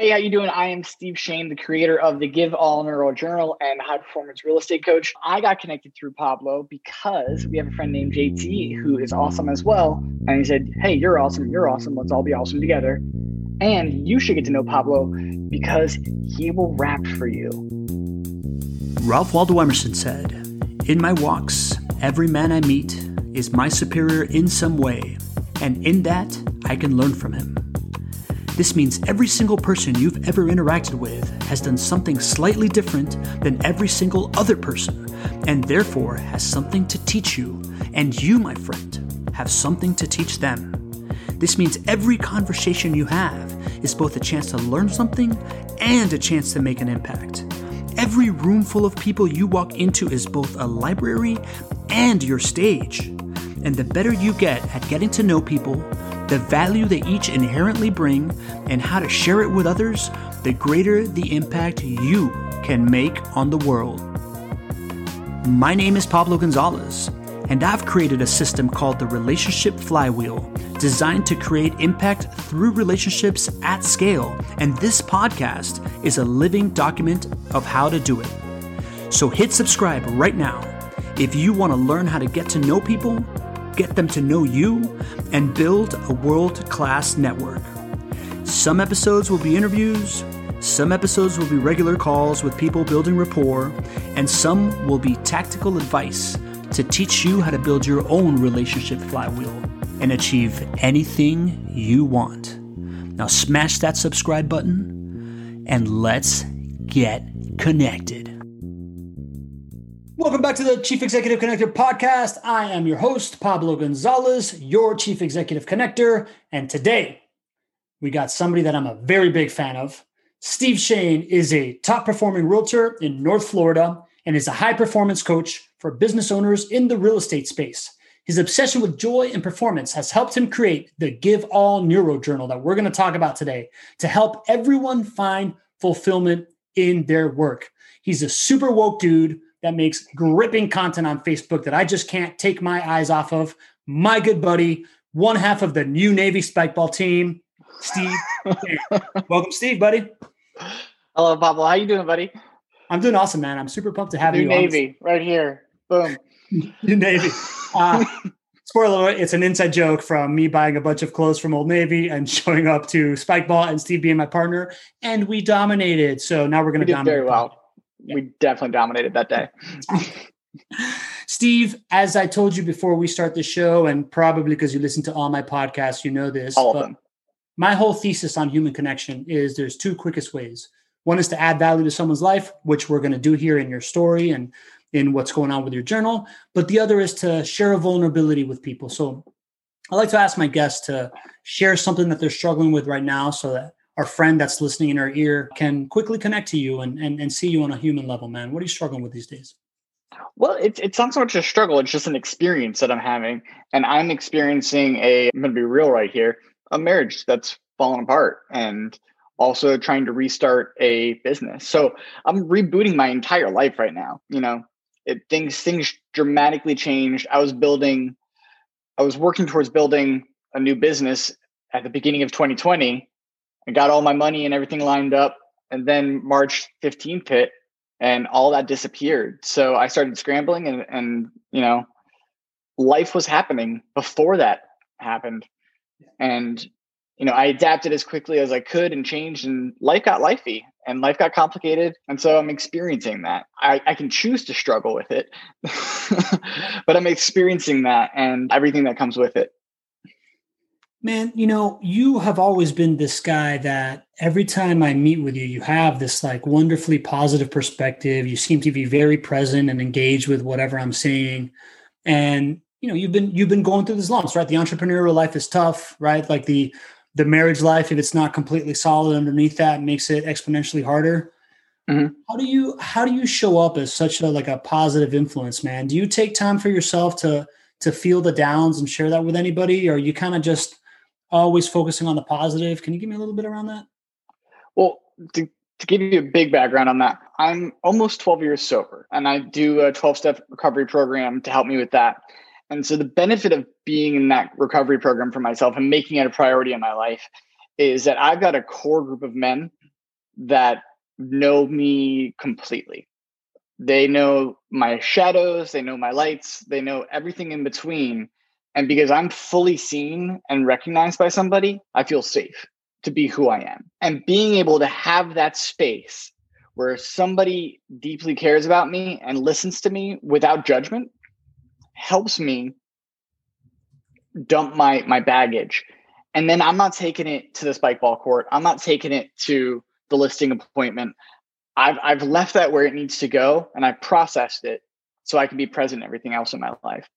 Hey, how you doing? I am Steve Shane, the creator of the Give All Neuro Journal and High Performance Real Estate Coach. I got connected through Pablo because we have a friend named JT who is awesome as well. And he said, Hey, you're awesome. You're awesome. Let's all be awesome together. And you should get to know Pablo because he will rap for you. Ralph Waldo Emerson said, In my walks, every man I meet is my superior in some way, and in that I can learn from him. This means every single person you've ever interacted with has done something slightly different than every single other person, and therefore has something to teach you. And you, my friend, have something to teach them. This means every conversation you have is both a chance to learn something and a chance to make an impact. Every room full of people you walk into is both a library and your stage. And the better you get at getting to know people, the value they each inherently bring, and how to share it with others, the greater the impact you can make on the world. My name is Pablo Gonzalez, and I've created a system called the Relationship Flywheel, designed to create impact through relationships at scale. And this podcast is a living document of how to do it. So hit subscribe right now if you want to learn how to get to know people get them to know you, and build a world class network. Some episodes will be interviews, some episodes will be regular calls with people building rapport, and some will be tactical advice to teach you how to build your own relationship flywheel and achieve anything you want. Now, smash that subscribe button and let's get connected. Welcome back to the Chief Executive Connector podcast. I am your host, Pablo Gonzalez, your Chief Executive Connector. And today we got somebody that I'm a very big fan of. Steve Shane is a top performing realtor in North Florida and is a high performance coach for business owners in the real estate space. His obsession with joy and performance has helped him create the Give All Neuro Journal that we're going to talk about today to help everyone find fulfillment in their work. He's a super woke dude that makes gripping content on Facebook that I just can't take my eyes off of. My good buddy, one half of the new Navy spikeball team, Steve. Welcome, Steve, buddy. Hello, Pablo. How you doing, buddy? I'm doing awesome, man. I'm super pumped to have you. new you. Navy, right here. Boom. new Navy. Uh, spoiler alert, it's an inside joke from me buying a bunch of clothes from Old Navy and showing up to Spikeball and Steve being my partner, and we dominated. So now we're going to dominate. Very well we definitely dominated that day. Steve, as I told you before we start the show, and probably because you listen to all my podcasts, you know this. All of them. My whole thesis on human connection is there's two quickest ways. One is to add value to someone's life, which we're going to do here in your story and in what's going on with your journal. But the other is to share a vulnerability with people. So I like to ask my guests to share something that they're struggling with right now so that our friend that's listening in our ear can quickly connect to you and, and, and see you on a human level, man? What are you struggling with these days? Well, it's it's not so much a struggle, it's just an experience that I'm having. And I'm experiencing a, I'm to be real right here, a marriage that's fallen apart and also trying to restart a business. So I'm rebooting my entire life right now. You know, it, things things dramatically changed. I was building, I was working towards building a new business at the beginning of 2020 I got all my money and everything lined up. And then March 15th hit and all that disappeared. So I started scrambling and, and you know, life was happening before that happened. And, you know, I adapted as quickly as I could and changed and life got lifey and life got complicated. And so I'm experiencing that. I, I can choose to struggle with it, but I'm experiencing that and everything that comes with it. Man, you know, you have always been this guy that every time I meet with you, you have this like wonderfully positive perspective. You seem to be very present and engaged with whatever I'm saying. And you know, you've been you've been going through these lumps, right? The entrepreneurial life is tough, right? Like the the marriage life, if it's not completely solid underneath that, makes it exponentially harder. Mm-hmm. How do you how do you show up as such a like a positive influence, man? Do you take time for yourself to to feel the downs and share that with anybody, or you kind of just always focusing on the positive. Can you give me a little bit around that? Well, to, to give you a big background on that, I'm almost 12 years sober and I do a 12 step recovery program to help me with that. And so the benefit of being in that recovery program for myself and making it a priority in my life is that I've got a core group of men that know me completely. They know my shadows, they know my lights, they know everything in between. And because I'm fully seen and recognized by somebody, I feel safe to be who I am. And being able to have that space where somebody deeply cares about me and listens to me without judgment helps me dump my my baggage. And then i'm not taking it to the spike ball court. I'm not taking it to the listing appointment. I've i've left that where it needs to go and i processed it so i can be present in everything else in my life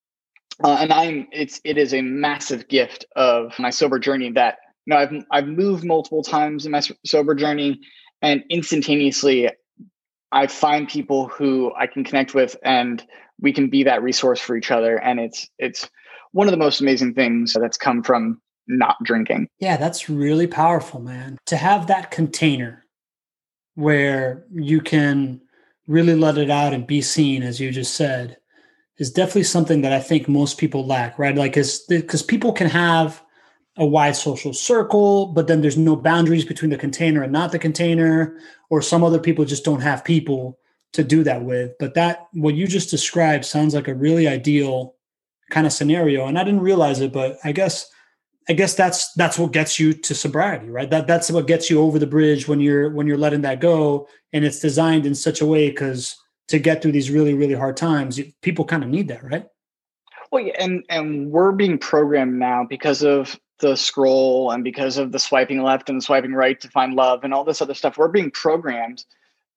uh, and i'm it's it is a massive gift of my sober journey that you know i've i've moved multiple times in my sober journey and instantaneously i find people who i can connect with and we can be that resource for each other. And it's it's one of the most amazing things that's come from not drinking. Yeah that's really powerful man. To have that container where you can really let it out and be seen as you just said is definitely something that i think most people lack right like because people can have a wide social circle, but then there's no boundaries between the container and not the container, or some other people just don't have people to do that with. But that, what you just described, sounds like a really ideal kind of scenario. And I didn't realize it, but I guess. I guess that's that's what gets you to sobriety, right? That that's what gets you over the bridge when you're when you're letting that go, and it's designed in such a way because to get through these really really hard times, people kind of need that, right? Well, yeah, and and we're being programmed now because of the scroll and because of the swiping left and the swiping right to find love and all this other stuff, we're being programmed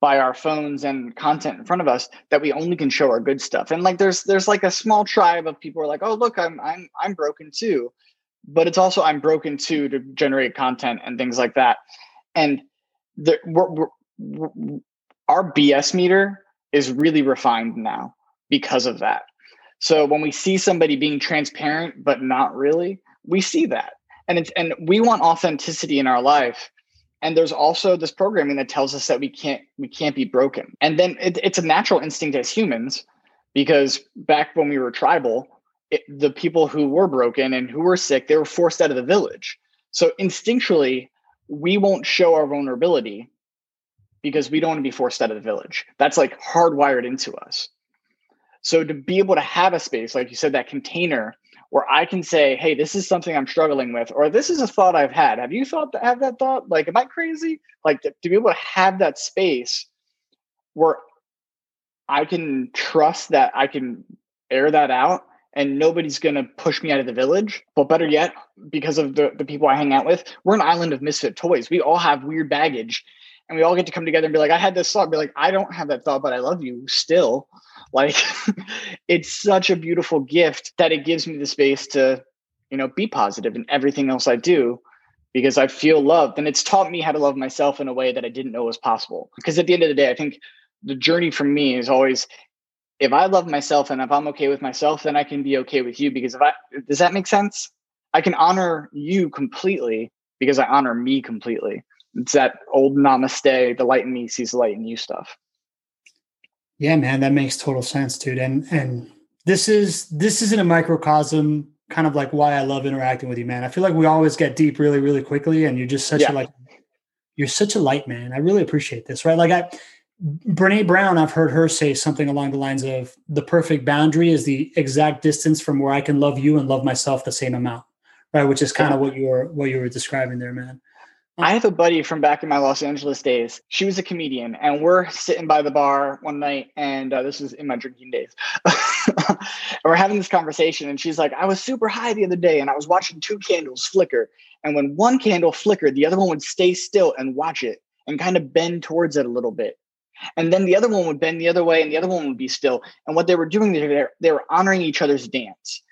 by our phones and content in front of us that we only can show our good stuff. And like there's there's like a small tribe of people who are like, oh look, I'm I'm I'm broken too. But it's also I'm broken too to generate content and things like that. And the, we're, we're, we're, our BS meter is really refined now because of that. So when we see somebody being transparent but not really, we see that. And it's and we want authenticity in our life. And there's also this programming that tells us that we can't we can't be broken. And then it, it's a natural instinct as humans because back when we were tribal it, the people who were broken and who were sick they were forced out of the village. So instinctually we won't show our vulnerability because we don't want to be forced out of the village that's like hardwired into us so to be able to have a space like you said that container where I can say, hey, this is something I'm struggling with, or this is a thought I've had. Have you thought to have that thought? Like, am I crazy? Like to, to be able to have that space where I can trust that I can air that out and nobody's going to push me out of the village. But better yet, because of the, the people I hang out with, we're an island of misfit toys. We all have weird baggage and we all get to come together and be like, I had this thought, be like, I don't have that thought, but I love you still. Like it's such a beautiful gift that it gives me the space to, you know, be positive in everything else I do because I feel loved. And it's taught me how to love myself in a way that I didn't know was possible. Because at the end of the day, I think the journey for me is always if I love myself and if I'm okay with myself, then I can be okay with you. Because if I does that make sense? I can honor you completely because I honor me completely. It's that old namaste, the light in me sees the light in you stuff. Yeah, man, that makes total sense, dude. And and this is this isn't a microcosm kind of like why I love interacting with you, man. I feel like we always get deep really, really quickly, and you're just such yeah. a like you're such a light man. I really appreciate this, right? Like I Brene Brown, I've heard her say something along the lines of the perfect boundary is the exact distance from where I can love you and love myself the same amount. Right. Which is kind of what you were what you were describing there, man. I have a buddy from back in my Los Angeles days. She was a comedian, and we're sitting by the bar one night, and uh, this was in my drinking days. and we're having this conversation, and she's like, "I was super high the other day, and I was watching two candles flicker. And when one candle flickered, the other one would stay still and watch it, and kind of bend towards it a little bit. And then the other one would bend the other way, and the other one would be still. And what they were doing, they were, they were honoring each other's dance,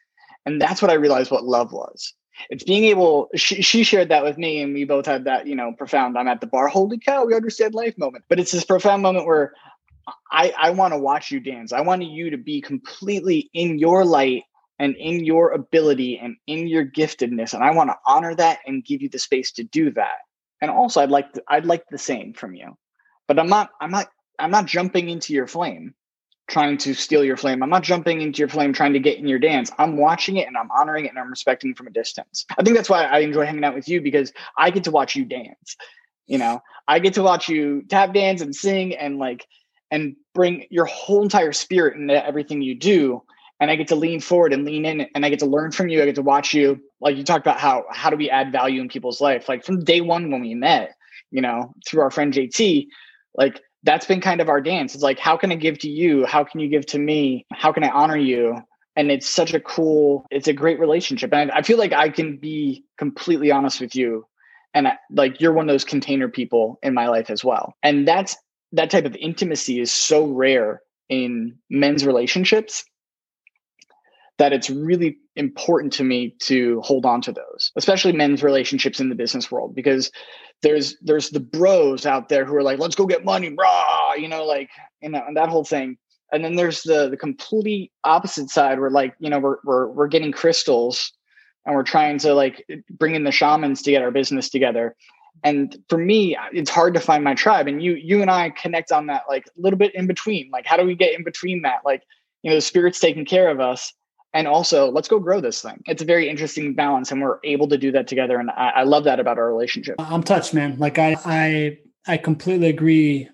and that's what I realized what love was it's being able she, she shared that with me and we both had that you know profound i'm at the bar holy cow we understand life moment. But it's this profound moment where i i want to watch you dance. I want you to be completely in your light and in your ability and in your giftedness and i want to honor that and give you the space to do that. And also i'd like to, i'd like the same from you. But i'm not i'm not i'm not jumping into your flame trying to steal your flame. I'm not jumping into your flame trying to get in your dance. I'm watching it and I'm honoring it and I'm respecting it from a distance. I think that's why I enjoy hanging out with you because I get to watch you dance. You know, I get to watch you tap dance and sing and like and bring your whole entire spirit into everything you do. And I get to lean forward and lean in and I get to learn from you. I get to watch you. Like you talked about how how do we add value in people's life? Like from day one when we met, you know, through our friend JT, like that's been kind of our dance. It's like, how can I give to you? How can you give to me? How can I honor you? And it's such a cool, it's a great relationship. And I, feel like I can be completely honest with you. And I, like you're one of those container people in my life as well. And that's that type of intimacy is so rare in men's relationships that it's really important to me to hold on to those, especially men's relationships in the business world, because there's there's the bros out there who are like, let's go get money, brah, you know, like you know, and that whole thing. And then there's the the complete opposite side where like, you know, we're we're we're getting crystals and we're trying to like bring in the shamans to get our business together. And for me, it's hard to find my tribe. And you you and I connect on that like a little bit in between. Like, how do we get in between that? Like, you know, the spirit's taking care of us and also let's go grow this thing. It's a very interesting balance and we're able to do that together and I, I, love that about our relationship. I'm touched man. Like i i i completely agree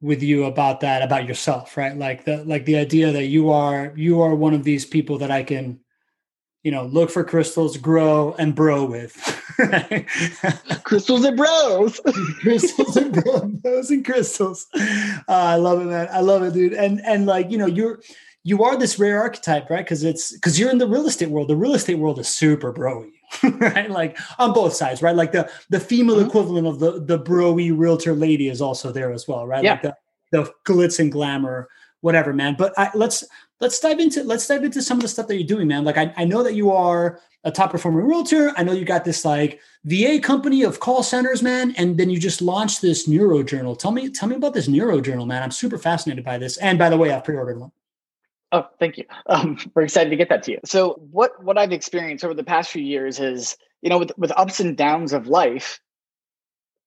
with you about that about yourself right? Like the like the idea that you are you are one of these people that i can you know look for crystals grow and bro with crystals and bros. Crystals and bros and crystals. Uh, i love it man. I love it dude. And and like you know you're you are this rare archetype, right? Because it's because you're in the real estate world. The real estate world is super broy, right? Like on both sides, right? Like the the female mm-hmm. equivalent of the the broy realtor lady is also there as well, right? Yeah. Like the, the glitz and glamour, whatever, man. But I, let's let's dive into let's dive into some of the stuff that you're doing, man. Like I, I know that you are a top performing realtor. I know you got this like VA company of call centers, man, and then you just launched this neuro journal. Tell me, tell me about this neuro journal, man. I'm super fascinated by this. And by the way, I've pre-ordered one. Oh, thank you. Um, we're excited to get that to you. So, what what I've experienced over the past few years is, you know, with with ups and downs of life,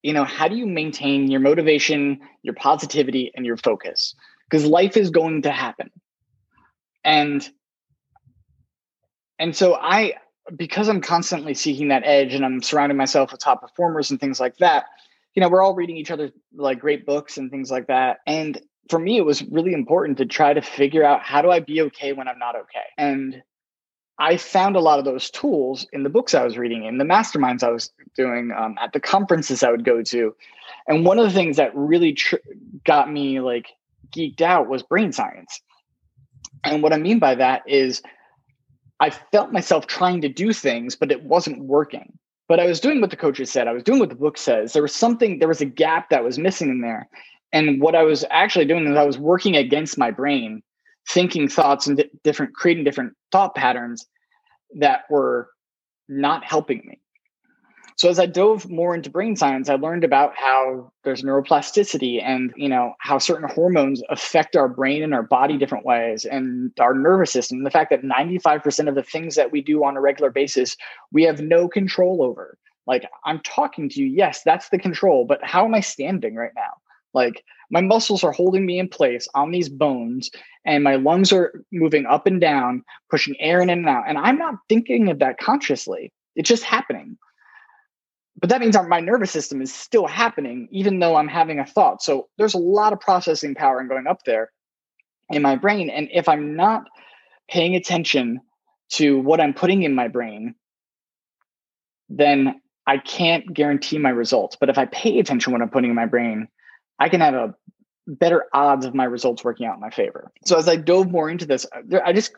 you know, how do you maintain your motivation, your positivity, and your focus? Because life is going to happen, and and so I, because I'm constantly seeking that edge, and I'm surrounding myself with top performers and things like that. You know, we're all reading each other like great books and things like that, and for me, it was really important to try to figure out how do I be okay when I'm not okay. And I found a lot of those tools in the books I was reading, in the masterminds I was doing, um, at the conferences I would go to. And one of the things that really tr- got me like geeked out was brain science. And what I mean by that is I felt myself trying to do things, but it wasn't working. But I was doing what the coaches said. I was doing what the book says. There was something, there was a gap that was missing in there. And what I was actually doing is I was working against my brain, thinking thoughts and different, creating different thought patterns that were not helping me. So as I dove more into brain science, I learned about how there's neuroplasticity and you know how certain hormones affect our brain and our body different ways and our nervous system. The fact that 95% of the things that we do on a regular basis, we have no control over. Like I'm talking to you, yes, that's the control, but how am I standing right now? Like my muscles are holding me in place on these bones, and my lungs are moving up and down, pushing air in and out. And I'm not thinking of that consciously, it's just happening. But that means my nervous system is still happening, even though I'm having a thought. So there's a lot of processing power and going up there in my brain. And if I'm not paying attention to what I'm putting in my brain, then I can't guarantee my results. But if I pay attention what I'm putting in my brain, I can have a better odds of my results working out in my favor. So as I dove more into this, uh, I just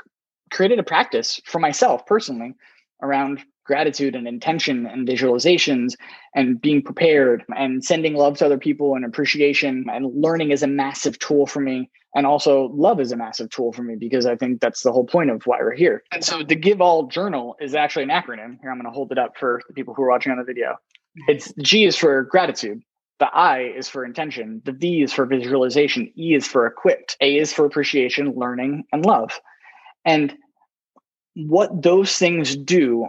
created a practice for myself personally around gratitude and intention and visualizations and being prepared and sending love to other people and appreciation and learning is a massive tool for me. And also love is a massive tool for me because i think that's the whole point of why we're here. And so the give all journal is actually an acronym. Here i'm going to hold it up for the people who are watching on the video. It's g is for gratitude the I is for intention, the V is for visualization, E is for equipped, A is for appreciation, learning, and love. And what those things do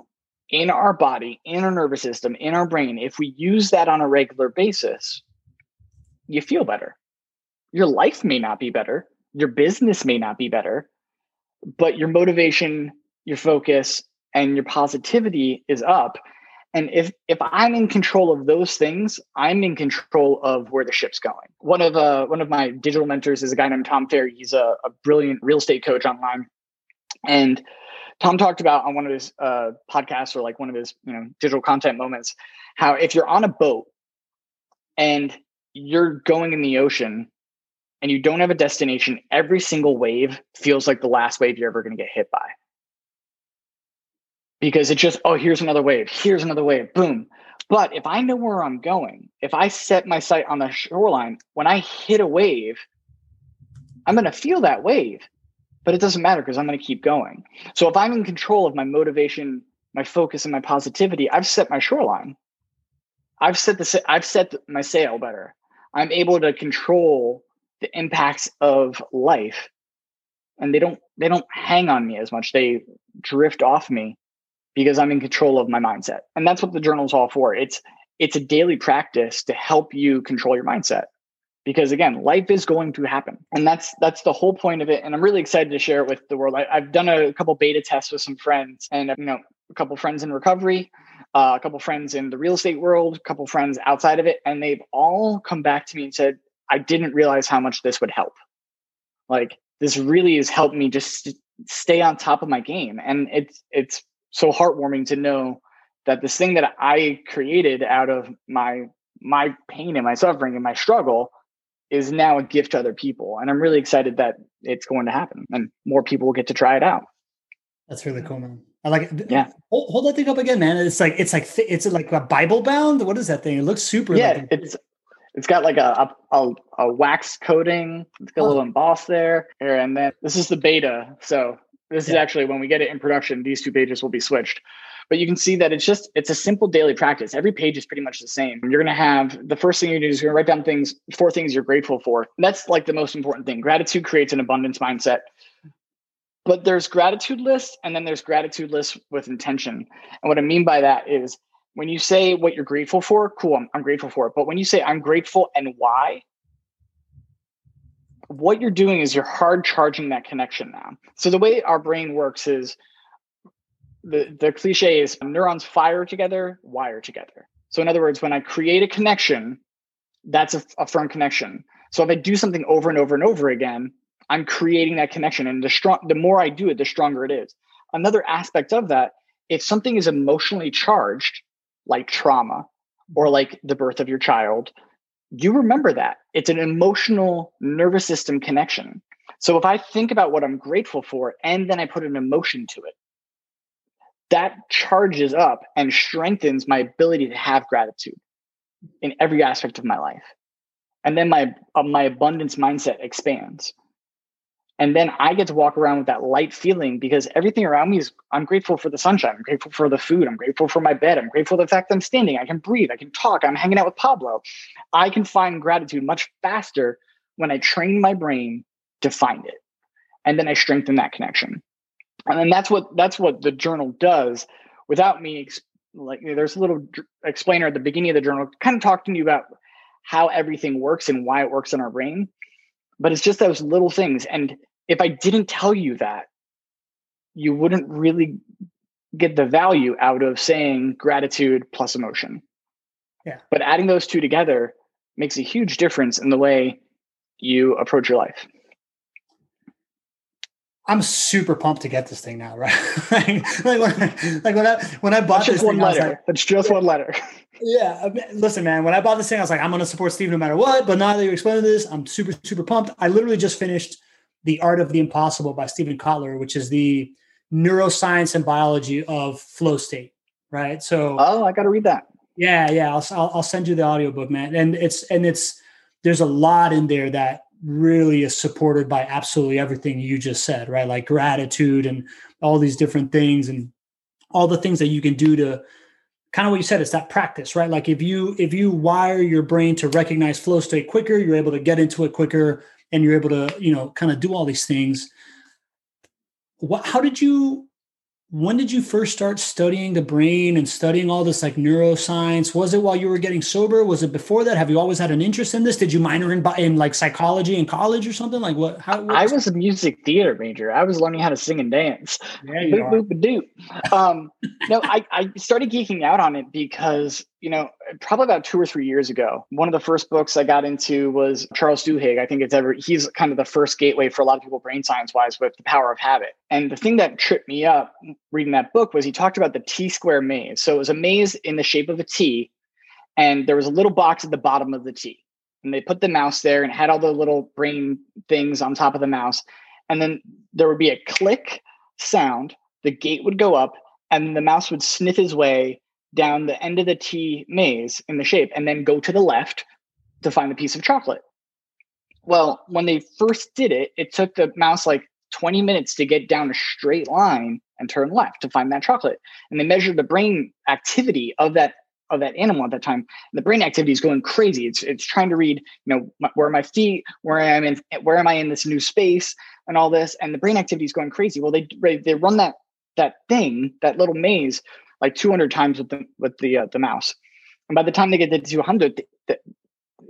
in our body, in our nervous system, in our brain, if we use that on a regular basis, you feel better. Your life may not be better, your business may not be better, but your motivation, your focus, and your positivity is up And if if I'm in control of those things, I'm in control of where the ship's going. One of uh, one of my digital mentors is a guy named Tom Ferry. He's a, a brilliant real estate coach online, and Tom talked about on one of his uh, podcasts or like one of his you know digital content moments how if you're on a boat and you're going in the ocean and you don't have a destination, every single wave feels like the last wave you're ever going to get hit by because it's just, oh, here's another wave, here's another wave, boom. But if I know where I'm going, if I set my sight on the shoreline, when I hit a wave, I'm going to feel that wave, but it doesn't matter because I'm going to keep going. So if I'm in control of my motivation, my focus, and my positivity, I've set my shoreline. I've set the I've set my sail better. I'm able to control the impacts of life, and they don't they don't hang on me as much. They drift off me because I'm in control of my mindset. And that's what the journal's all for. It's it's a daily practice to help you control your mindset. Because again, life is going to happen. And that's that's the whole point of it. And I'm really excited to share it with the world. I, have done a couple beta tests with some friends and you know, a couple friends in recovery, uh, a couple friends in the real estate world, a couple friends outside of it, and they've all come back to me and said, I didn't realize how much this would help. Like this really has helped me just stay on top of my game. And it's it's so heartwarming to know that this thing that I created out of my my pain and my suffering and my struggle is now a gift to other people. And I'm really excited that it's going to happen and more people will get to try it out. That's really cool, man. I like it. Yeah. Hold, hold that thing up again, man. It's like it's like it's like a Bible bound. What is that thing? It looks super. Yeah, like it's it's got like a a, a wax coating. It's got oh. a little emboss there. Here and then this is the beta. So this yeah. is actually when we get it in production, these two pages will be switched. But you can see that it's just it's a simple daily practice. Every page is pretty much the same. You're gonna have the first thing you do is you're gonna write down things, four things you're grateful for. That's like the most important thing. Gratitude creates an abundance mindset. But there's gratitude lists and then there's gratitude lists with intention. And what I mean by that is when you say what you're grateful for, cool, I'm, I'm grateful for it. But when you say I'm grateful and why, what you're doing is you're hard charging that connection now. So the way our brain works is the, the cliche is neurons fire together, wire together. So in other words, when I create a connection, that's a, a firm connection. So if I do something over and over and over again, I'm creating that connection. And the strong the more I do it, the stronger it is. Another aspect of that, if something is emotionally charged, like trauma or like the birth of your child, you remember that. It's an emotional nervous system connection. So if I think about what I'm grateful for and then I put an emotion to it, that charges up and strengthens my ability to have gratitude in every aspect of my life. And then my uh, my abundance mindset expands. And then I get to walk around with that light feeling because everything around me is, I'm grateful for the sunshine. I'm grateful for the food. I'm grateful for my bed. I'm grateful for the fact that I'm standing. I can breathe. I can talk. I'm hanging out with Pablo. I can find gratitude much faster when I train my brain to find it. And then I strengthen that connection. And then that's what, that's what the journal does without me. Like there's a little explainer at the beginning of the journal, kind of talking to you about how everything works and why it works in our brain. But it's just those little things. And if I didn't tell you that, you wouldn't really get the value out of saying gratitude plus emotion. Yeah. But adding those two together makes a huge difference in the way you approach your life. I'm super pumped to get this thing now, right? like, like, when I, like when I when I bought That's this one thing, letter. Like, That's just one letter. Yeah, listen, man. When I bought this thing, I was like, I'm going to support Steve no matter what. But now that you're explaining this, I'm super super pumped. I literally just finished the Art of the Impossible by Steven Kotler, which is the neuroscience and biology of flow state, right? So, oh, I got to read that. Yeah, yeah, I'll, I'll, I'll send you the audiobook, man. And it's and it's there's a lot in there that really is supported by absolutely everything you just said, right? Like gratitude and all these different things and all the things that you can do to kind of what you said it's that practice right like if you if you wire your brain to recognize flow state quicker you're able to get into it quicker and you're able to you know kind of do all these things what how did you when did you first start studying the brain and studying all this like neuroscience? Was it while you were getting sober? Was it before that? Have you always had an interest in this? Did you minor in, in like psychology in college or something? Like what? How, I was a music theater major. I was learning how to sing and dance. Boop, boop, boop, um, no, I, I started geeking out on it because you know, probably about two or three years ago, one of the first books I got into was Charles Duhigg. I think it's ever, he's kind of the first gateway for a lot of people brain science wise with the power of habit. And the thing that tripped me up reading that book was he talked about the T square maze. So it was a maze in the shape of a T, and there was a little box at the bottom of the T. And they put the mouse there and had all the little brain things on top of the mouse. And then there would be a click sound, the gate would go up, and the mouse would sniff his way down the end of the T maze in the shape and then go to the left to find the piece of chocolate. Well, when they first did it, it took the mouse like 20 minutes to get down a straight line and turn left to find that chocolate. And they measured the brain activity of that of that animal at that time. The brain activity is going crazy. It's it's trying to read, you know, my, where are my feet, where am I in, where am I in this new space, and all this. And the brain activity is going crazy. Well, they they run that that thing, that little maze, like 200 times with the with the uh, the mouse. And by the time they get to 200, they,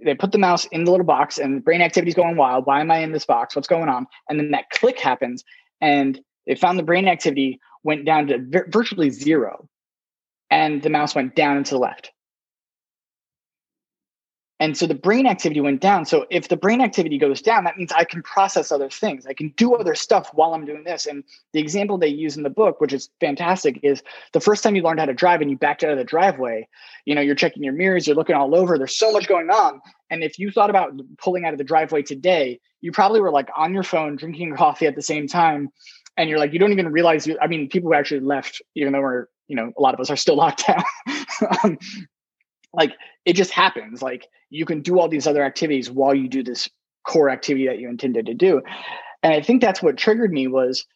they put the mouse in the little box, and brain activity is going wild. Why am I in this box? What's going on? And then that click happens, and they found the brain activity went down to vir- virtually zero, and the mouse went down and to the left. And so the brain activity went down. So if the brain activity goes down, that means I can process other things. I can do other stuff while I'm doing this. And the example they use in the book, which is fantastic, is the first time you learned how to drive and you backed out of the driveway, you know, you're checking your mirrors, you're looking all over, there's so much going on. And if you thought about pulling out of the driveway today, you probably were like on your phone drinking coffee at the same time. And you're like, you don't even realize you, I mean, people who actually left, even though we're, you know, a lot of us are still locked down. um, like it just happens. Like you can do all these other activities while you do this core activity that you intended to do. And I think that's what triggered me was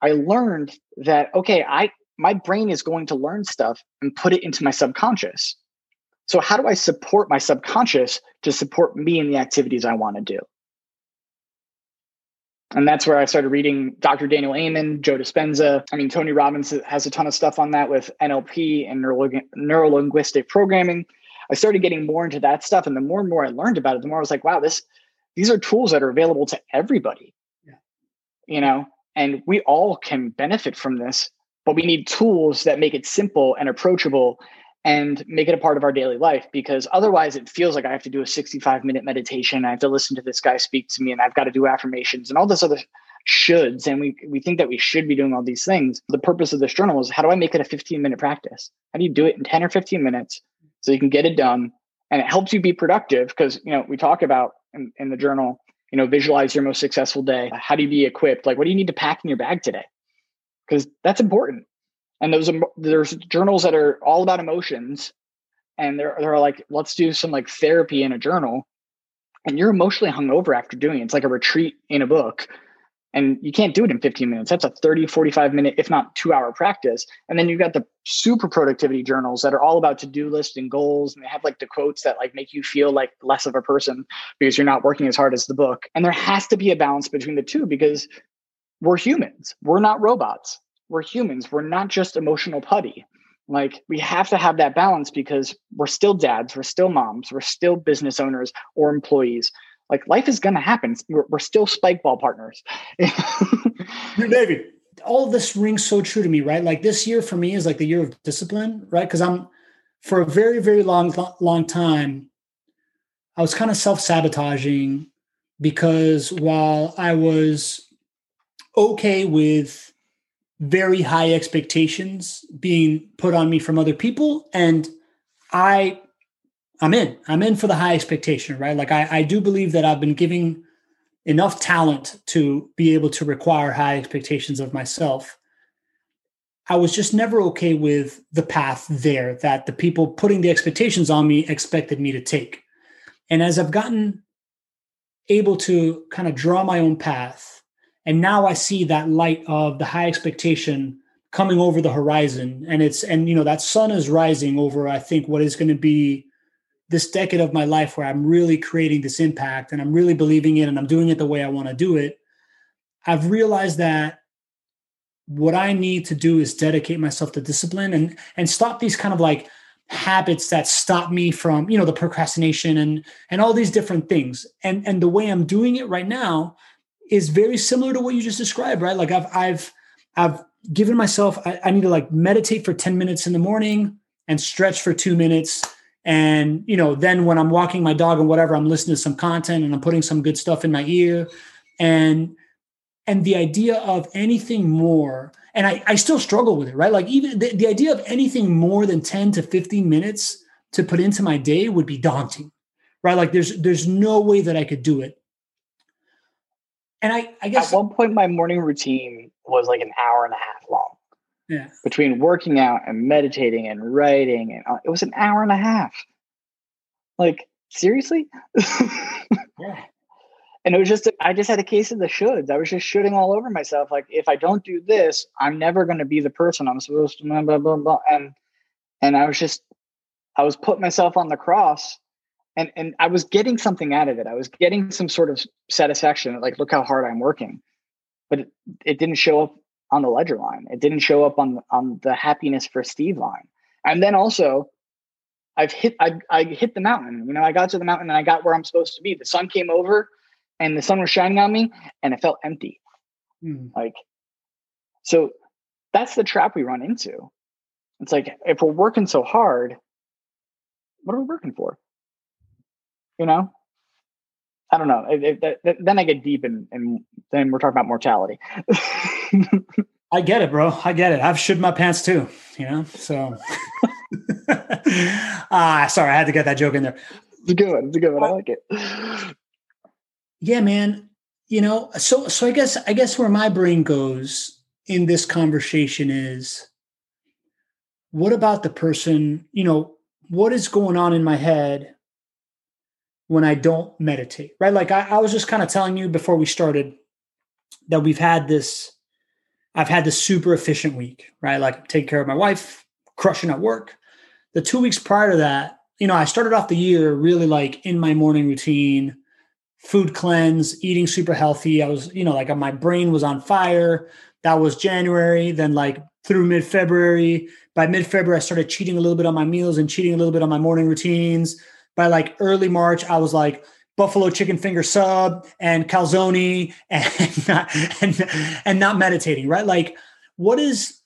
I learned that okay, I my brain is going to learn stuff and put it into my subconscious. So how do I support my subconscious to support me in the activities I want to do? And that's where I started reading Dr. Daniel Amen, Joe Dispenza. I mean, Tony Robbins has a ton of stuff on that with NLP and neuro linguistic programming. I started getting more into that stuff. And the more and more I learned about it, the more I was like, wow, this these are tools that are available to everybody. Yeah. You know, and we all can benefit from this, but we need tools that make it simple and approachable and make it a part of our daily life because otherwise it feels like I have to do a 65 minute meditation. I have to listen to this guy speak to me and I've got to do affirmations and all this other shoulds. And we, we think that we should be doing all these things. The purpose of this journal is how do I make it a 15 minute practice? How do you do it in 10 or 15 minutes so you can get it done. And it helps you be productive because you know we talk about in, in, the journal you know visualize your most successful day. How do you be equipped? Like what do you need to pack in your bag today? Because that's important. And those there's journals that are all about emotions and they're, they're like let's do some like therapy in a journal. And you're emotionally hungover after doing it. It's like a retreat in a book and you can't do it in 15 minutes. That's a 30 45 minute if not two hour practice. And then you've got the super productivity journals that are all about to-do lists and goals and they have like the quotes that like make you feel like less of a person because you're not working as hard as the book. And there has to be a balance between the two because we're humans. We're not robots. We're humans. We're not just emotional putty. Like we have to have that balance because we're still dads. We're still moms. We're still business owners or employees like life is going to happen. We're, we're, still spike ball partners. David, all this rings so true to me, right? Like this year for me is like the year of discipline, right? Because I'm for a very, very long, long time, I was kind of self sabotaging because while I was okay with very high expectations being put on me from other people, and I I'm in. I'm in for the high expectation, right? Like I, I do believe that I've been giving enough talent to be able to require high expectations of myself. I was just never okay with the path there that the people putting the expectations on me expected me to take. And as I've gotten able to kind of draw my own path, and now I see that light of the high expectation coming over the horizon, and it's and you know that sun is rising over I think what is going to be this decade of my life where I'm really creating this impact and I'm really believing it and I'm doing it the way I want to do it, I've realized that what I need to do is dedicate myself to discipline and and stop these kind of like habits that stop me from you know the procrastination and and all these different things. And and the way i'm doing it right now is very similar to what you just described right? Like i've i've i've given myself I, I need to like meditate for 10 minutes in the morning and stretch for two minutes and you know then when i'm walking my dog and whatever i'm listening to some content and i'm putting some good stuff in my ear and and the idea of anything more and I, I still struggle with it, right? Like even the, the idea of anything more than 10 to 15 minutes to put into my day would be daunting, right? Like there's there's no way that I could do it. And I, I guess at one point my morning routine was like an hour and a half long. Yeah. Between working out and meditating and writing and uh, it was an hour and a half. Like seriously? yeah and it was just i just had a case of the shoulds i was just shooting all over myself like if i don't do this i'm never going to be the person i'm supposed to blah, blah blah blah and and i was just i was putting myself on the cross and and i was getting something out of it i was getting some sort of satisfaction like look how hard i'm working but it, it didn't show up on the ledger line it didn't show up on on the happiness for steve line and then also i've hit I, I hit the mountain you know i got to the mountain and i got where i'm supposed to be the sun came over and the sun was shining on me and it felt empty. Mm. Like, so that's the trap we run into. It's like, if we're working so hard, what are we working for? You know? I don't know. It, it, it, then I get deep and, and then we're talking about mortality. I get it, bro. I get it. I've shit my pants too, you know? So, ah, sorry, I had to get that joke in there. It's a good one. It's a good one. I like it yeah man you know so so i guess i guess where my brain goes in this conversation is what about the person you know what is going on in my head when i don't meditate right like i, I was just kind of telling you before we started that we've had this i've had this super efficient week right like taking care of my wife crushing at work the two weeks prior to that you know i started off the year really like in my morning routine food cleanse, eating super healthy. I was, you know, like my brain was on fire. That was January. Then, like through mid February, by mid February, I started cheating a little bit on my meals and cheating a little bit on my morning routines. By like early March, I was like buffalo chicken finger sub and calzone and not, and, and not meditating, right? Like, what is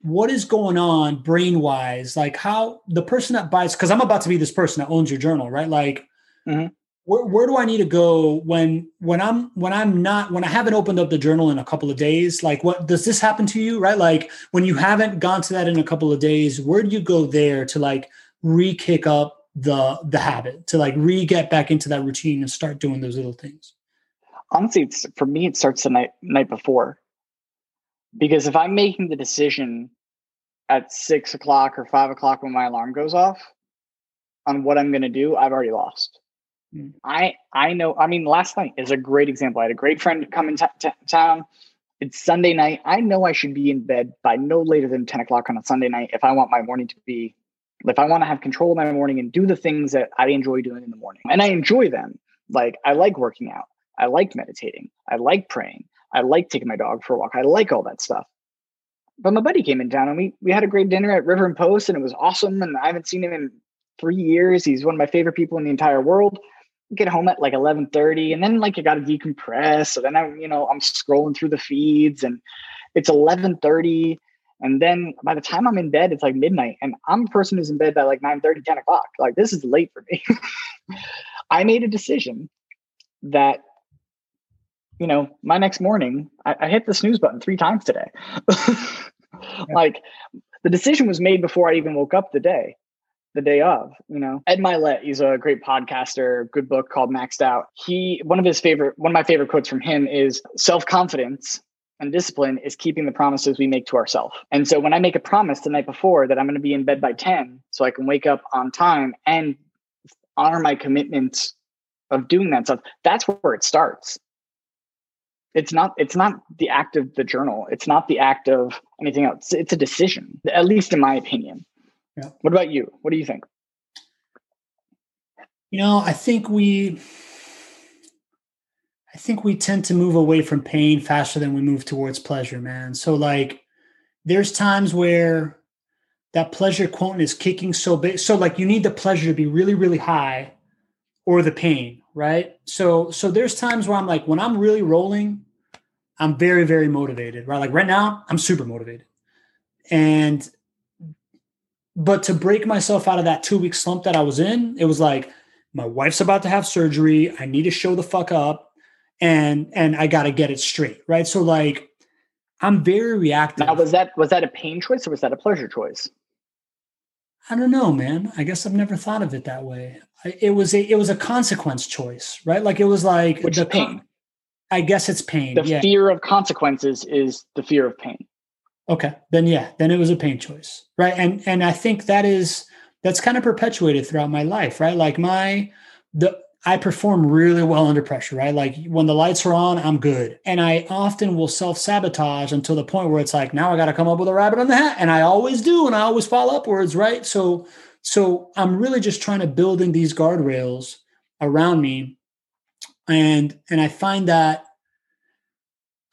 what is going on brain wise like how the person that buys because i'm about to be this person that owns your journal right like mm-hmm where, where do I need to go when when I'm when I'm not when I haven't opened up the journal in a couple of days? Like what does this happen to you? Right? Like when you haven't gone to that in a couple of days, where do you go there to like re-kick up the the habit, to like re-get back into that routine and start doing those little things? Honestly, it's for me it starts the night night before. Because if I'm making the decision at six o'clock or five o'clock when my alarm goes off on what I'm gonna do, I've already lost mm. I I know. I mean, last night is a great example. I had a great friend come in t- t- town. It's Sunday night. I know I should be in bed by no later than ten o'clock on a Sunday night if I want my morning to be, if I want to have control of my morning and do the things that I enjoy doing in the morning, and I enjoy them. Like I like working out. I like meditating. I like praying. I like taking my dog for a walk. I like all that stuff. But my buddy came in town and we we had a great dinner at River and Post and it was awesome. And I haven't seen him in three years. He's one of my favorite people in the entire world get home at like 11:30 and then like you got to decompress so then I you know I'm scrolling through the feeds and it's 11:30 and then by the time I'm in bed it's like midnight and I'm a person who's in bed by like 9 30 10 o'clock like this is late for me I made a decision that you know my next morning I, I hit the snooze button three times today like the decision was made before I even woke up the day the day of, you know. Ed Mylett, he's a great podcaster, good book called Maxed Out. He one of his favorite one of my favorite quotes from him is self-confidence and discipline is keeping the promises we make to ourselves. And so when I make a promise the night before that I'm going to be in bed by 10 so I can wake up on time and honor my commitments of doing that stuff, that's where it starts. It's not it's not the act of the journal. It's not the act of anything else. It's a decision, at least in my opinion. Yeah. What about you? What do you think? You know, I think we I think we tend to move away from pain faster than we move towards pleasure, man. So like there's times where that pleasure quotient is kicking so big. So like you need the pleasure to be really, really high or the pain, right? So so there's times where I'm like, when I'm really rolling, I'm very, very motivated, right? Like right now, I'm super motivated. And but to break myself out of that two week slump that I was in, it was like my wife's about to have surgery. I need to show the fuck up and and I got to get it straight, right? So like I'm very reactive. Now was that was that a pain choice or was that a pleasure choice? I don't know, man. I guess I've never thought of it that way. It was a it was a consequence choice, right? Like it was like Which the pain. I guess it's pain. The yeah. fear of consequences is the fear of pain. Okay, then yeah, then it was a pain choice, right? And and I think that is that's kind of perpetuated throughout my life, right? Like my the I perform really well under pressure, right? Like when the lights are on, I'm good. And I often will self sabotage until the point where it's like, now I got to come up with a rabbit on the hat. And I always do. And I always fall upwards, right? So, so I'm really just trying to build in these guardrails around me. And, and I find that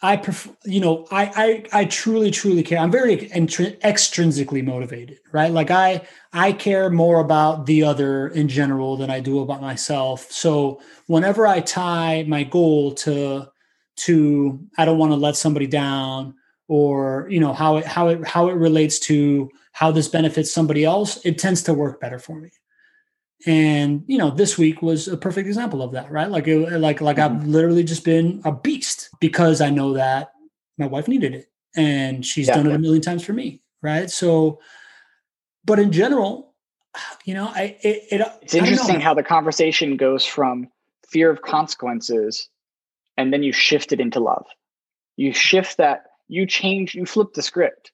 I prefer, you know, I, I, I truly, truly care. I'm very intri- extrinsically motivated, right? Like I, I care more about the other in general than I do about myself. So whenever I tie my goal to, to, I don't want to let somebody down or, you know, how it, how it, how it relates to how this benefits somebody else, it tends to work better for me and you know this week was a perfect example of that right? Like it, like like mm-hmm. i've literally just been a beast because i know that my wife needed it and she's yeah, done it a million times for me right? So but in general you know i it, it it's interesting how the conversation goes from fear of consequences and then you shift it into love. You shift that you change you flip the script.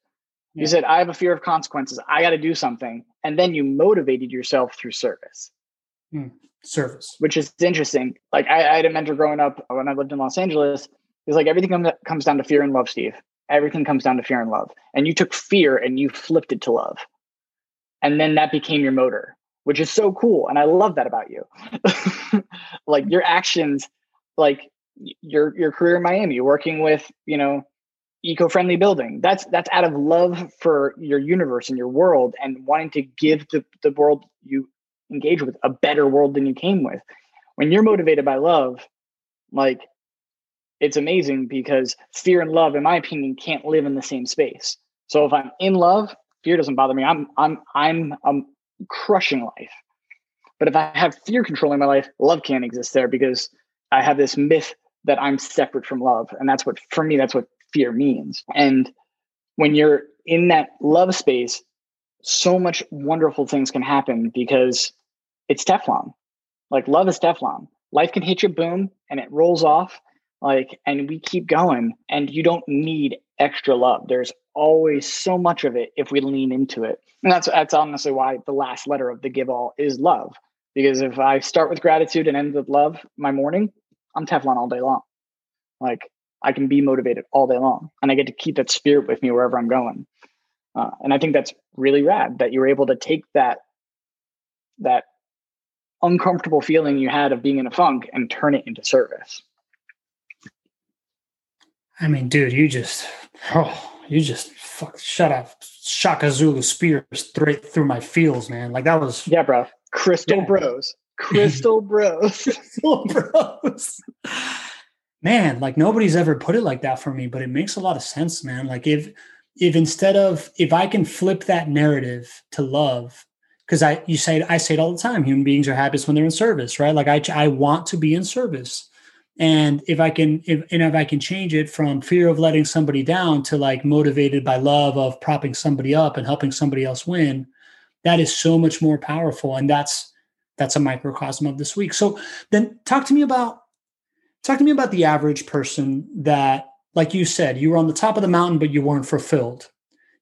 You said, I have a fear of consequences. I got to do something. And then you motivated yourself through service. Hmm. Service. Which is interesting. Like I, I, had a mentor growing up when I lived in Los Angeles. It's like everything comes, comes down to fear and love, Steve. Everything comes down to fear and love. And you took fear and you flipped it to love. And then that became your motor, which is so cool. And I love that about you. like your actions, like your your career in Miami, working with, you know, eco-friendly building. That's that's out of love for your universe and your world and wanting to give the, the world you engage with a better world than you came with. When you're motivated by love like it's amazing because fear and love in my opinion can't live in the same space. So if i'm in love fear doesn't bother me. I'm i'm i'm i'm crushing life. But if i have fear controlling my life love can't exist there because i have this myth that i'm separate from love. And that's what for me that's what fear means. And when you're in that love space, so much wonderful things can happen because it's Teflon. Like love is Teflon. Life can hit you, boom, and it rolls off. Like, and we keep going, and you don't need extra love. There's always so much of it if we lean into it. And that's that's honestly why the last letter of the give all is love. Because if I start with gratitude and end with love my morning, I'm Teflon all day long. Like I can be motivated all day long and I get to keep that spirit with me wherever I'm going. Uh, and I think that's really rad that you're able to take that that uncomfortable feeling you had of being in a funk and turn it into service. I mean, dude, you just oh, you just fuck shut up Shaka Zulu spears straight through my feels, man. Like that was yeah, bro. Crystal yeah. Bros. Crystal Bros. Crystal Bros man, like nobody's ever put it like that for me, but it makes a lot of sense, man. Like if if instead of if I can flip that narrative to love, because I you say I say it all the time, human beings are happiest when they're in service, right? Like I I want to be in service. And if I can if and if I can change it from fear of letting somebody down to like motivated by love of propping somebody up and helping somebody else win, that is so much more powerful. And that's that's a microcosm of this week. So then talk to me about Talk to me about the average person that, like you said, you were on the top of the mountain, but you weren't fulfilled.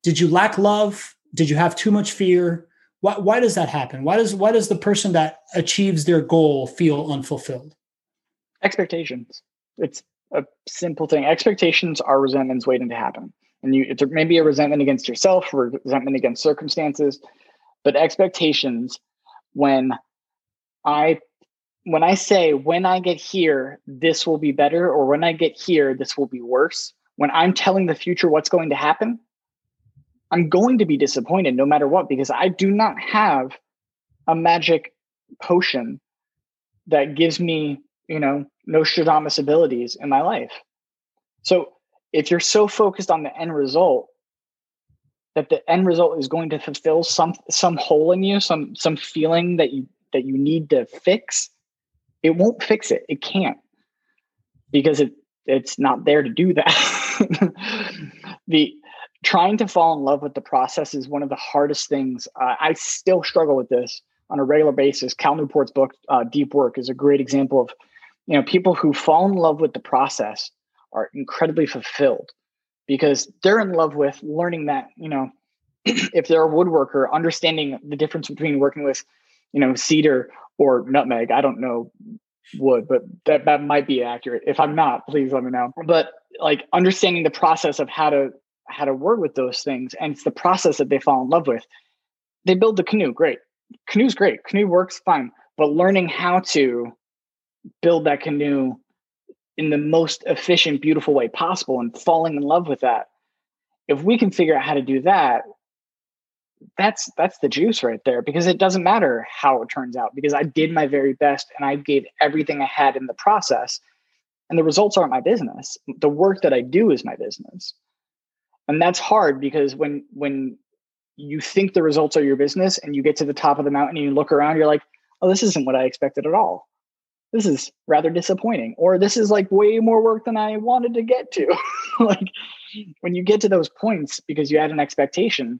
Did you lack love? Did you have too much fear? Why, why does that happen? Why does why does the person that achieves their goal feel unfulfilled? Expectations. It's a simple thing. Expectations are resentments waiting to happen. And you it's maybe a resentment against yourself, or resentment against circumstances, but expectations when I when I say when I get here, this will be better, or when I get here, this will be worse, when I'm telling the future what's going to happen, I'm going to be disappointed no matter what, because I do not have a magic potion that gives me, you know, Nostradamus abilities in my life. So if you're so focused on the end result that the end result is going to fulfill some some hole in you, some some feeling that you that you need to fix, it won't fix it. It can't because it it's not there to do that. the trying to fall in love with the process is one of the hardest things. Uh, I still struggle with this on a regular basis. Cal Newport's book, uh, Deep Work, is a great example of you know people who fall in love with the process are incredibly fulfilled because they're in love with learning that you know if they're a woodworker understanding the difference between working with you know cedar or nutmeg i don't know wood but that, that might be accurate. If i'm not please let me know. But like understanding the process of how to how to work with those things and it's the process that they fall in love with. They build the canoe great. Canoe's great. Canoe works fine. But learning how to build that canoe in the most efficient, beautiful way possible and falling in love with that. If we can figure out how to do that, that's that's the juice right there because it doesn't matter how it turns out because I did my very best and I gave everything I had in the process and the results aren't my business. The work that I do is my business. And that's hard because when when you think the results are your business and you get to the top of the mountain and you look around you're like, "Oh, this isn't what I expected at all." this is rather disappointing or this is like way more work than i wanted to get to like when you get to those points because you had an expectation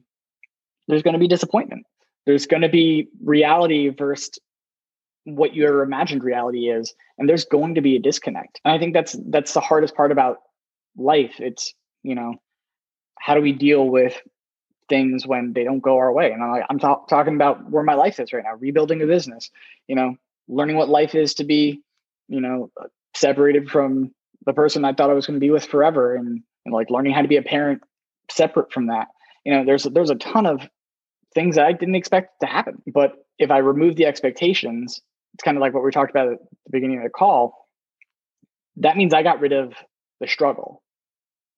there's going to be disappointment. There's going to be reality versus what your imagined reality is and there's going to be a disconnect. And i think that's that's the hardest part about life. It's you know how do we deal with things when they don't go our way? And i'm like i'm ta- talking about where my life is right now rebuilding a business you know learning what life is to be, you know, separated from the person I thought I was going to be with forever and, and like learning how to be a parent separate from that. You know, there's there's a ton of things that I didn't expect to happen. But if I remove the expectations, it's kind of like what we talked about at the beginning of the call. That means I got rid of the struggle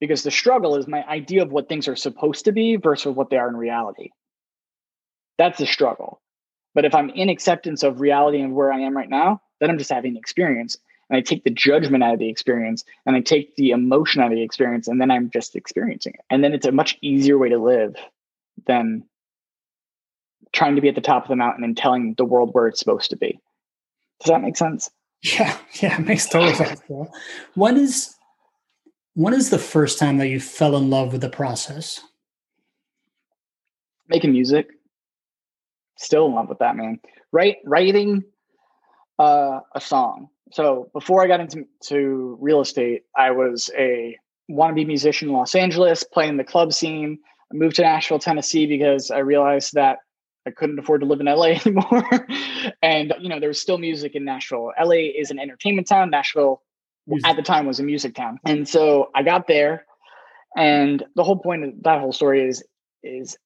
because the struggle is my idea of what things are supposed to be versus what they are in reality. That's the struggle. But if I'm in acceptance of reality and where I am right now, then I'm just having an experience. And I take the judgment out of the experience and I take the emotion out of the experience and then I'm just experiencing it. And then it's a much easier way to live than trying to be at the top of the mountain and telling the world where it's supposed to be. Does that make sense? Yeah, yeah, it makes total sense. When is when is the first time that you fell in love with the process? Making music still in love with that man. Right, writing uh, a song. So before I got into to real estate, I was a wannabe musician in Los Angeles, playing the club scene. I moved to Nashville, Tennessee, because I realized that I couldn't afford to live in LA anymore. and you know, there was still music in Nashville. LA is an entertainment town. Nashville music. at the time was a music town. And so I got there, and the whole point of that whole story is is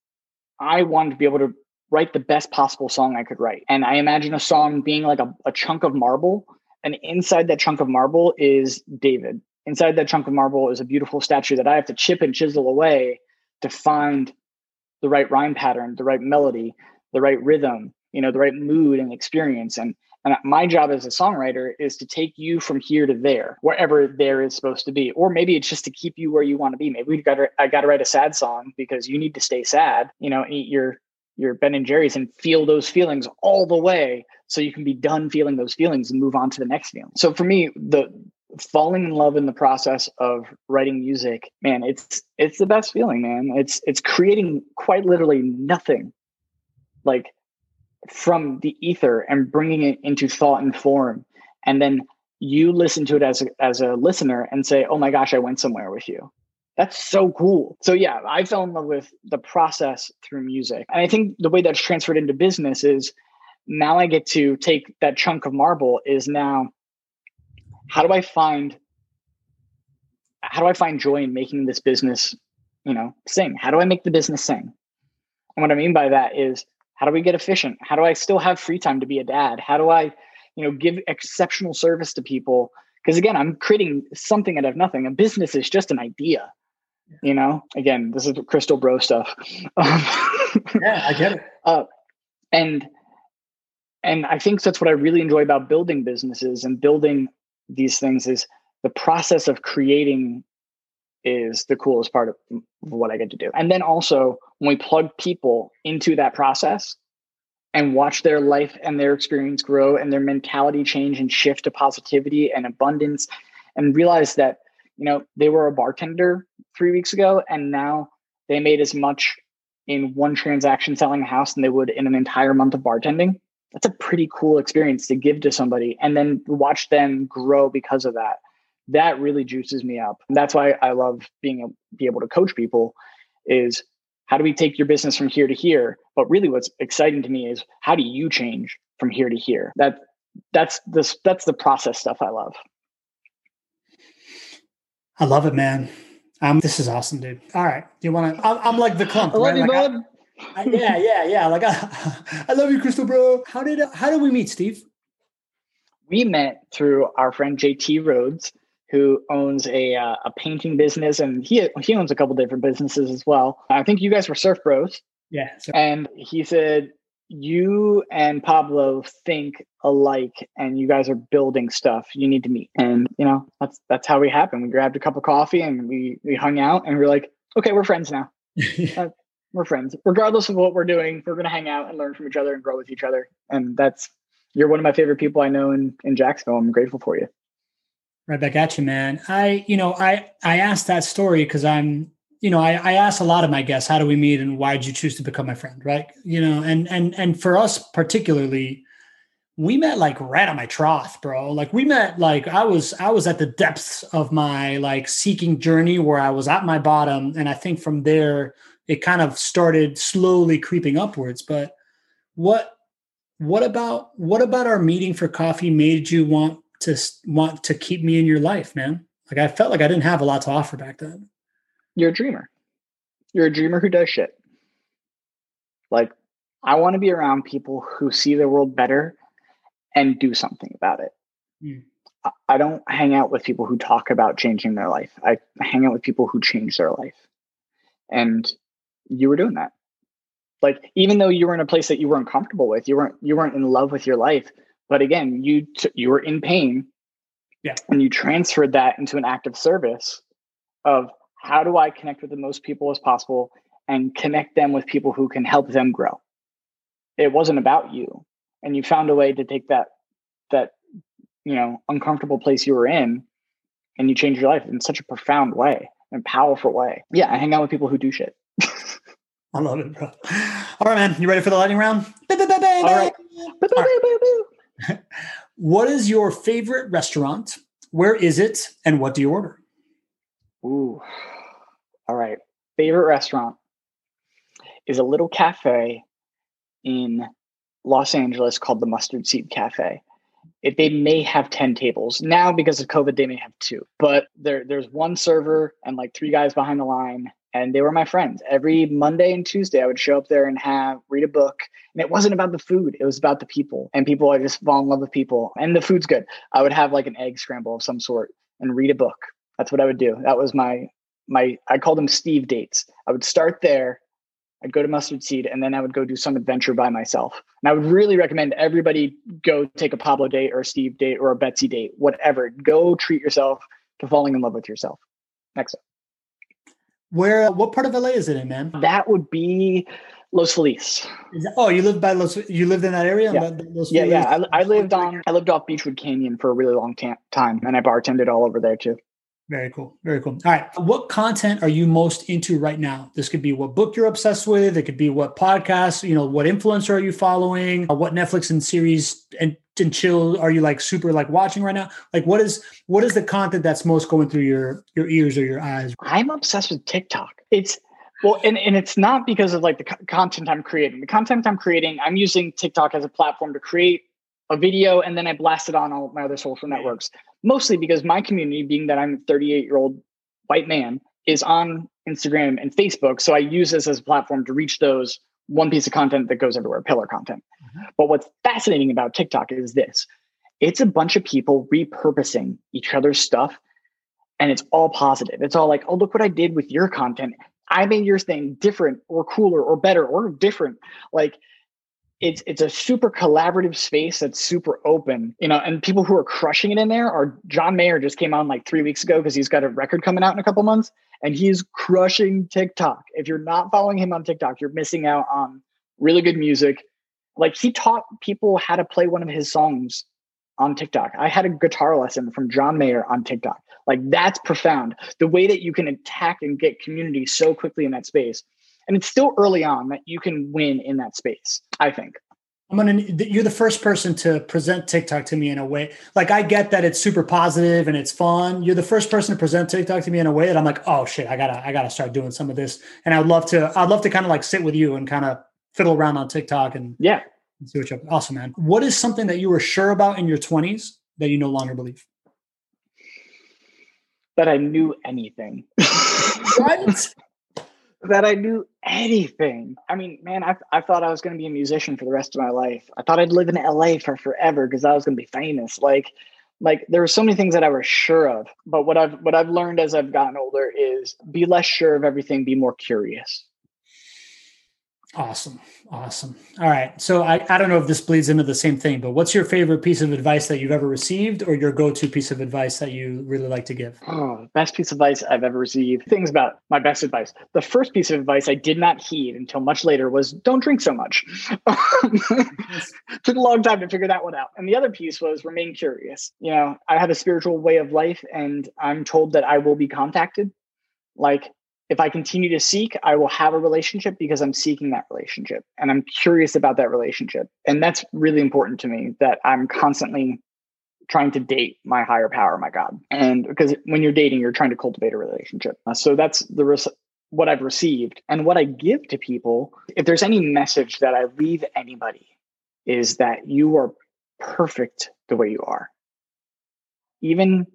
I wanted to be able to write the best possible song I could write. And I imagine a song being like a, a chunk of marble. And inside that chunk of marble is David. Inside that chunk of marble is a beautiful statue that I have to chip and chisel away to find the right rhyme pattern, the right melody, the right rhythm, you know, the right mood and experience. And and my job as a songwriter is to take you from here to there, wherever there is supposed to be. Or maybe it's just to keep you where you want to be. Maybe we got to, I got to write a sad song because you need to stay sad, you know, eat your your Ben and Jerry's and feel those feelings all the way so you can be done feeling those feelings and move on to the next feeling. So for me, the falling in love in the process of writing music, man, it's it's the best feeling, man. It's it's creating quite literally nothing. Like from the ether and bringing it into thought and form and then you listen to it as a, as a listener and say, "Oh my gosh, I went somewhere with you." That's so cool. So yeah, I fell in love with the process through music. And I think the way that's transferred into business is now I get to take that chunk of marble is now how do I find how do I find joy in making this business, you know, sing? How do I make the business sing? And what I mean by that is how do we get efficient? How do I still have free time to be a dad? How do I you know, give exceptional service to people. Because again, I'm creating something out of nothing. A business is just an idea. You know, again, this is crystal bro stuff. yeah, I get it. Uh, and and I think that's what I really enjoy about building businesses and building these things is the process of creating is the coolest part of what I get to do. And then also when we plug people into that process and watch their life and their experience grow and their mentality change and shift to positivity and abundance and realize that, you know, they were a bartender 3 weeks ago and now they made as much in one transaction selling a house than they would in an entire month of bartending. That's a pretty cool experience to give to somebody and then watch them grow because of that that really juices me up. And that's why I love being a, be able to coach people is how do we take your business from here to here? But really what's exciting to me is how do you change from here to here? That that's this that's the process stuff I love. I love it, man. Um, this is awesome, dude. All right, do you want to? I'm, I'm, like the clump. I love right? you, like bud. I, I, yeah, yeah, yeah. Like I, I love you, Crystal, bro. How did how did we meet, Steve? We met through our friend JT Rhodes who owns a uh, a painting business, and he he owns a couple different businesses as well. I think you guys were surf bros. Yeah. And he said you and Pablo think alike, and you guys are building stuff. You need to meet, and you know that's that's how we happened. We grabbed a cup of coffee and we we hung out, and we are like, okay, we're friends now. uh, we're friends, regardless of what we're doing. We're gonna hang out and learn from each other and grow with each other, and that's you're one of my favorite people I know in in Jacksonville. I'm grateful for you. Right back at you, man. I, you know, I I asked that story because I'm, you know, I, I ask a lot of my guests, how do we meet and why did you choose to become my friend? Right. You know, and and and for us particularly, we met like right on my trough, bro. Like we met like I was I was at the depths of my like seeking journey where I was at my bottom. And I think from there it kind of started slowly creeping upwards. But what what about what about our meeting for coffee made you want to want to keep me in your life, man. Like I felt like I didn't have a lot to offer back then. You're a dreamer. You're a dreamer who does shit. Like I want to be around people who see the world better and do something about it. Mm. I don't hang out with people who talk about changing their life. I hang out with people who change their life. And you were doing that. Like even though you were in a place that you weren't comfortable with, you weren't you weren't in love with your life, but again, you t- you were in pain, yeah, and you transferred that into an act of service of how do I connect with the most people as possible and connect them with people who can help them grow. It wasn't about you, and you found a way to take that that you know uncomfortable place you were in, and you changed your life in such a profound way and powerful way. Yeah, I hang out with people who do shit. I love it, bro. All right, man. You ready for the lightning round? All right. All right. What is your favorite restaurant? Where is it? And what do you order? Ooh. All right. Favorite restaurant is a little cafe in Los Angeles called the Mustard Seed Cafe. It, they may have 10 tables now because of covid they may have two but there, there's one server and like three guys behind the line and they were my friends. Every Monday and Tuesday, I would show up there and have read a book. And it wasn't about the food; it was about the people. And people, I just fall in love with people. And the food's good. I would have like an egg scramble of some sort and read a book. That's what I would do. That was my my. I called them Steve dates. I would start there. I'd go to Mustard Seed, and then I would go do some adventure by myself. And I would really recommend everybody go take a Pablo date or a Steve date or a Betsy date, whatever. Go treat yourself to falling in love with yourself. Next up. Where? Uh, what part of LA is it in, man? That would be Los Feliz. That, oh, you lived by Los. You lived in that area. Yeah, yeah, yeah. I, I, lived on. I lived off Beachwood Canyon for a really long ta- time, and I bartended all over there too. Very cool. Very cool. All right. What content are you most into right now? This could be what book you're obsessed with. It could be what podcast, you know, what influencer are you following? What Netflix and series and, and chill are you like super like watching right now? Like what is what is the content that's most going through your your ears or your eyes? I'm obsessed with TikTok. It's well, and, and it's not because of like the co- content I'm creating. The content I'm creating, I'm using TikTok as a platform to create a video and then I blast it on all my other social networks. Mostly because my community, being that I'm a 38 year old white man, is on Instagram and Facebook. So I use this as a platform to reach those one piece of content that goes everywhere, pillar content. Mm-hmm. But what's fascinating about TikTok is this it's a bunch of people repurposing each other's stuff and it's all positive. It's all like, oh, look what I did with your content. I made your thing different or cooler or better or different. Like it's it's a super collaborative space that's super open, you know, and people who are crushing it in there are John Mayer just came on like three weeks ago because he's got a record coming out in a couple months and he's crushing TikTok. If you're not following him on TikTok, you're missing out on really good music. Like he taught people how to play one of his songs on TikTok. I had a guitar lesson from John Mayer on TikTok. Like that's profound. The way that you can attack and get community so quickly in that space. And it's still early on that you can win in that space, I think. I'm gonna. You're the first person to present TikTok to me in a way. Like I get that it's super positive and it's fun. You're the first person to present TikTok to me in a way that I'm like, oh shit, I gotta, I gotta start doing some of this. And I'd love to, I'd love to kind of like sit with you and kind of fiddle around on TikTok and yeah, see what you're awesome, man. What is something that you were sure about in your 20s that you no longer believe? That I knew anything. what? That I knew anything. I mean, man, I, I thought I was going to be a musician for the rest of my life. I thought I'd live in LA for forever because I was going to be famous. Like, like there were so many things that I was sure of. But what I've what I've learned as I've gotten older is be less sure of everything, be more curious. Awesome. Awesome. All right. So I, I don't know if this bleeds into the same thing, but what's your favorite piece of advice that you've ever received or your go-to piece of advice that you really like to give? Oh, best piece of advice I've ever received. Things about my best advice. The first piece of advice I did not heed until much later was don't drink so much. Took a long time to figure that one out. And the other piece was remain curious. You know, I have a spiritual way of life and I'm told that I will be contacted. Like if I continue to seek, I will have a relationship because I'm seeking that relationship and I'm curious about that relationship. And that's really important to me that I'm constantly trying to date my higher power, my God. And because when you're dating, you're trying to cultivate a relationship. Uh, so that's the res- what I've received and what I give to people. If there's any message that I leave anybody, is that you are perfect the way you are. Even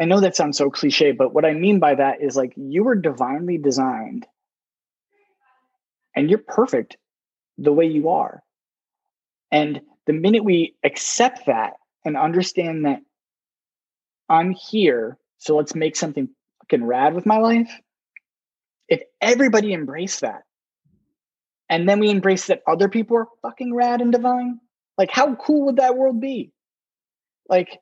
I know that sounds so cliche, but what I mean by that is like you were divinely designed and you're perfect the way you are. And the minute we accept that and understand that I'm here, so let's make something fucking rad with my life. If everybody embraced that, and then we embrace that other people are fucking rad and divine, like how cool would that world be? Like,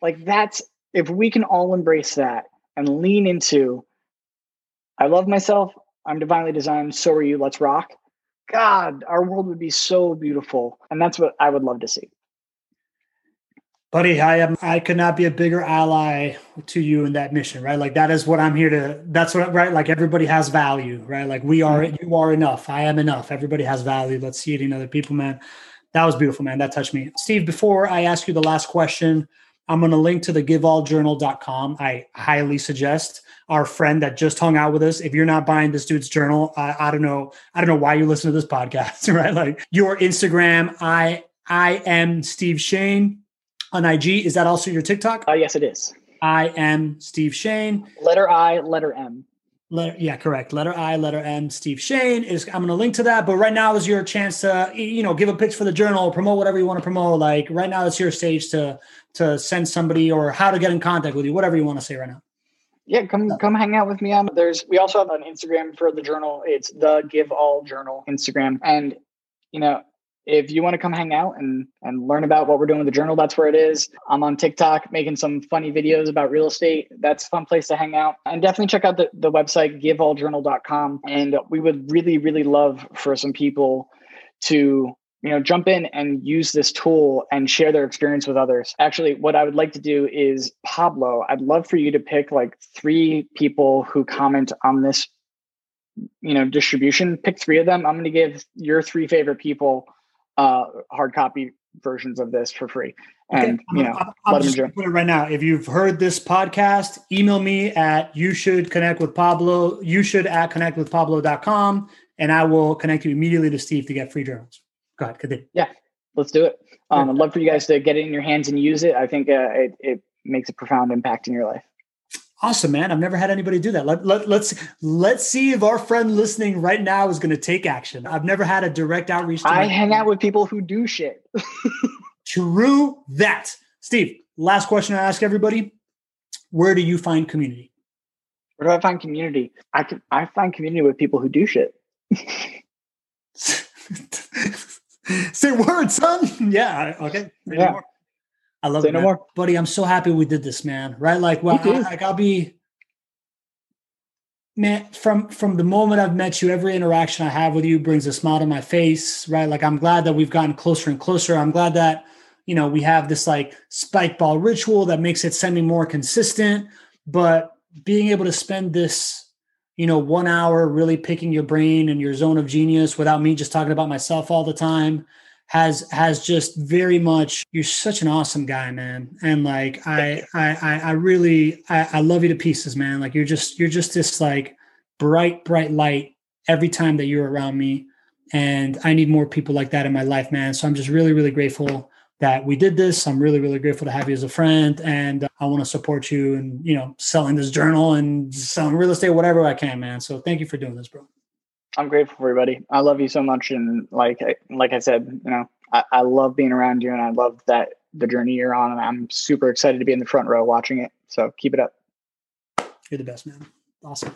like that's if we can all embrace that and lean into, I love myself, I'm divinely designed, so are you, let's rock. God, our world would be so beautiful. And that's what I would love to see. Buddy, I am I could not be a bigger ally to you in that mission, right? Like that is what I'm here to that's what right like everybody has value, right? Like we are mm-hmm. you are enough. I am enough. Everybody has value. Let's see it in other people, man. That was beautiful, man. That touched me. Steve, before I ask you the last question, I'm going to link to the givealljournal.com. I highly suggest our friend that just hung out with us. If you're not buying this dude's journal, I, I don't know. I don't know why you listen to this podcast, right? Like your Instagram, I I am Steve Shane on IG. Is that also your TikTok? Uh, yes, it is. I am Steve Shane. Letter I, letter M. Letter, yeah, correct. Letter I, letter M. Steve Shane is. I'm going to link to that. But right now is your chance to, you know, give a pitch for the journal, promote whatever you want to promote. Like right now, it's your stage to to send somebody or how to get in contact with you, whatever you want to say right now. Yeah, come come hang out with me on. There's we also have an Instagram for the journal. It's the Give All Journal Instagram, and you know if you want to come hang out and and learn about what we're doing with the journal, that's where it is. I'm on TikTok making some funny videos about real estate. That's a fun place to hang out. And definitely check out the, the website, givealljournal.com. And we would really, really love for some people to you know jump in and use this tool and share their experience with others actually what i would like to do is pablo i'd love for you to pick like three people who comment on this you know distribution pick three of them i'm going to give your three favorite people uh, hard copy versions of this for free. And okay. you know, I'm, I'm just put it right now. If you've heard this podcast, email me at you should connect with Pablo. You should at connect with Pablo.com and I will connect you immediately to Steve to get free journals. Go ahead, continue. Yeah, let's do it. Um, I'd love for you guys to get it in your hands and use it. I think uh, it, it makes a profound impact in your life. Awesome, man. I've never had anybody do that. Let, let, let's let's see if our friend listening right now is going to take action. I've never had a direct outreach. I hang out with people who do shit. True that. Steve, last question I ask everybody. Where do you find community? Where do I find community? I can I find community with people who do shit. Say words, son. Yeah. Okay. Yeah. I love Say it, no man. more. buddy. I'm so happy we did this, man. Right? Like, well, I, like I'll be, man. From from the moment I've met you, every interaction I have with you brings a smile to my face. Right? Like, I'm glad that we've gotten closer and closer. I'm glad that you know we have this like spike ball ritual that makes it semi more consistent. But being able to spend this, you know, one hour really picking your brain and your zone of genius without me just talking about myself all the time has has just very much you're such an awesome guy man. And like i i i I really I, I love you to pieces man. Like you're just you're just this like bright bright light every time that you're around me. And i need more people like that in my life man. So i'm just really really grateful that we did this. I'm really really grateful to have you as a friend. And uh, i want to support you and you know selling this journal and selling real estate whatever i can man. So thank you for doing this bro I'm grateful for everybody. I love you so much, and like I- like I said, you know, I, I love being around you, and I love that the journey you're on, and I'm super excited to be in the front row watching it. So keep it up. you're the best man awesome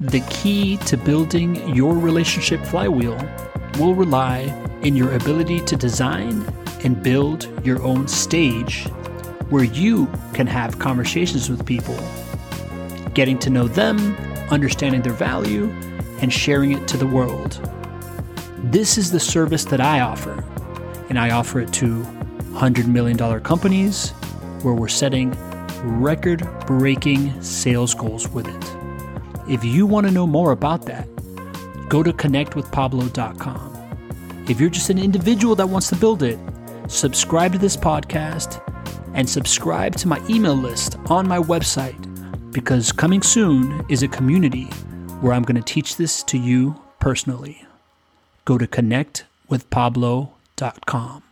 The key to building your relationship flywheel will rely in your ability to design and build your own stage where you can have conversations with people, getting to know them, understanding their value, and sharing it to the world. This is the service that I offer, and I offer it to $100 million companies where we're setting record breaking sales goals with it. If you want to know more about that, go to connectwithpablo.com. If you're just an individual that wants to build it, subscribe to this podcast and subscribe to my email list on my website because coming soon is a community where I'm going to teach this to you personally. Go to connectwithpablo.com.